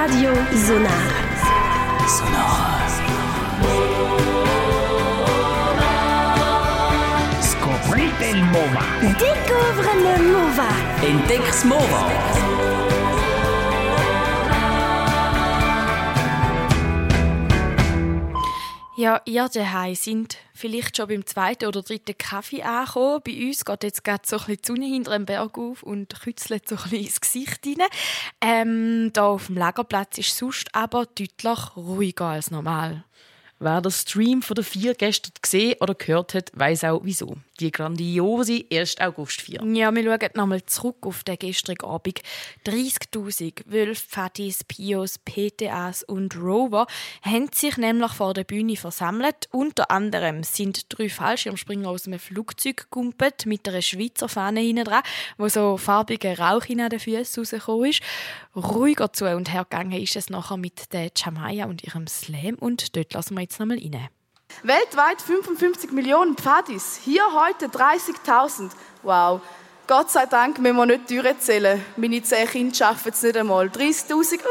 Radio Sonar. Sonora. Scoprite il Mova. Découvre le Mova. Entdeck's Mova. Ja, ihr daheim sind vielleicht schon beim zweiten oder dritten Kaffee angekommen. Bei uns geht jetzt gerade so ein bisschen die Sonne hinter dem Berg auf und kützelt so ein bisschen ins Gesicht rein. Ähm, da auf dem Lagerplatz ist es sonst aber deutlich ruhiger als normal. Wer den Stream von der vier gestern gesehen oder gehört hat, weiß auch wieso. Die grandiose 1. August-Vier. Ja, wir schauen nochmal zurück auf den gestrigen Abend. 30.000 Wölfe, Fattis, Pios, PTAs und Rover haben sich nämlich vor der Bühne versammelt. Unter anderem sind drei Fallschirmspringer aus einem Flugzeug gegumpelt mit einer Schweizer Fahne hinten dran, wo so farbiger Rauch in den Füßen rausgekommen ist. Ruhiger zu und hergegangen ist es nachher mit der Jamaya und ihrem Slam und dort lassen wir jetzt nochmal rein. Weltweit 55 Millionen Pfadis, hier heute 30.000. Wow. Gott sei Dank müssen wir nicht durchzählen. Meine zehn Kinder schaffen es nicht einmal. 30.000. Uh.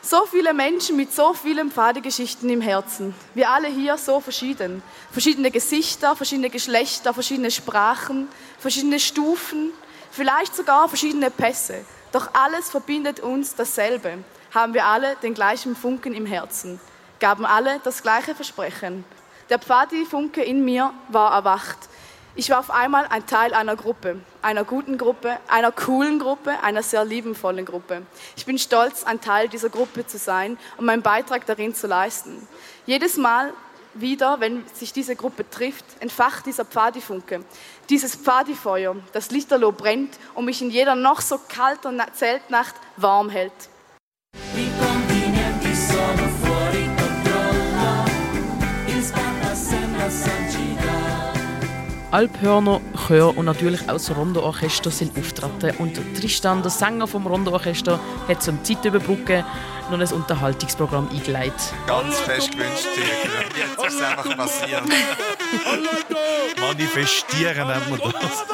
So viele Menschen mit so vielen Pfadegeschichten im Herzen. Wir alle hier so verschieden. Verschiedene Gesichter, verschiedene Geschlechter, verschiedene Sprachen, verschiedene Stufen, vielleicht sogar verschiedene Pässe. Doch alles verbindet uns dasselbe. Haben wir alle den gleichen Funken im Herzen gaben alle das gleiche Versprechen. Der Pfadi-Funke in mir war erwacht. Ich war auf einmal ein Teil einer Gruppe, einer guten Gruppe, einer coolen Gruppe, einer sehr liebenvollen Gruppe. Ich bin stolz, ein Teil dieser Gruppe zu sein und meinen Beitrag darin zu leisten. Jedes Mal wieder, wenn sich diese Gruppe trifft, entfacht dieser Pfadifunke, dieses Pfadifeuer, das Lichterloh brennt und mich in jeder noch so kalten Zeltnacht warm hält. Alphörner, Chör und natürlich auch das Rondo-Orchester sind auftreten. Und Tristan, der Sänger vom Rondo-Orchester, hat zum Zeitüberbrücken noch ein Unterhaltungsprogramm eingeleitet. Ganz fest gewünscht, Jetzt ist es einfach passiert. Manifestieren nennt man das.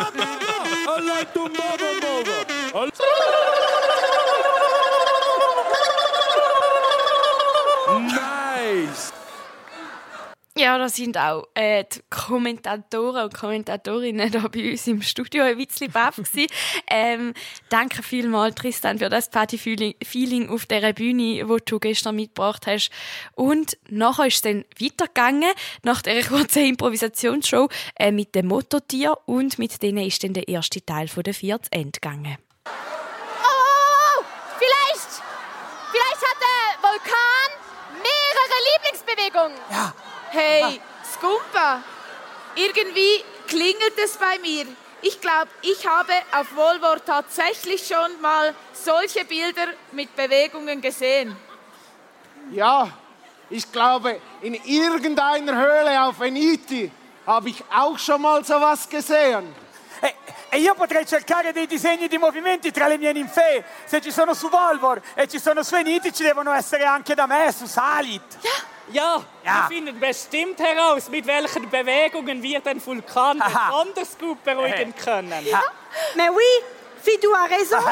Ja, da sind auch äh, die Kommentatoren und Kommentatorinnen da bei uns im Studio ein bisschen baff gewesen. ähm, Danke vielmals, Tristan, für das Party-Feeling auf dieser Bühne, wo du gestern mitgebracht hast. Und nachher ist es dann weitergegangen, nach dieser kurzen Improvisationsshow äh, mit dem Mottotier und mit denen ist dann der erste Teil von der vier zu Ende gegangen. Oh, vielleicht, vielleicht hat der Vulkan mehrere Lieblingsbewegungen. Ja. Hey, Skumpa, irgendwie klingelt es bei mir. Ich glaube, ich habe auf Volvor tatsächlich schon mal solche Bilder mit Bewegungen gesehen. Ja, ich glaube, in irgendeiner Höhle auf Veniti habe ich auch schon mal sowas gesehen. E, io potrei cercare dei disegni di movimenti tra le mie ninfee. Se ci sono su Volvor e ci sono su Eniti, ci devono essere anche da me, su Salit. Ja. Ja, Ja. wir finden bestimmt heraus, mit welchen Bewegungen wir den Vulkan besonders gut beruhigen können. Mais oui, Fidou a raison.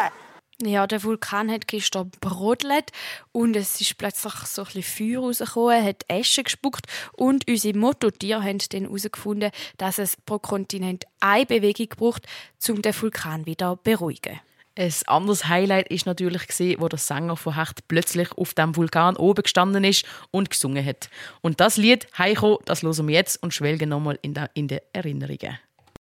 Ja, der Vulkan hat gestern brodelt und es ist plötzlich so ein bisschen Feuer rausgekommen, hat Asche gespuckt und unsere Mottotiere haben dann herausgefunden, dass es pro Kontinent eine Bewegung braucht, um den Vulkan wieder zu beruhigen. Ein anderes Highlight ist natürlich wo der Sänger von Hecht plötzlich auf dem Vulkan oben gestanden ist und gesungen hat. Und das Lied Heiko, das hören wir jetzt und schwelgen nochmal in den Erinnerungen.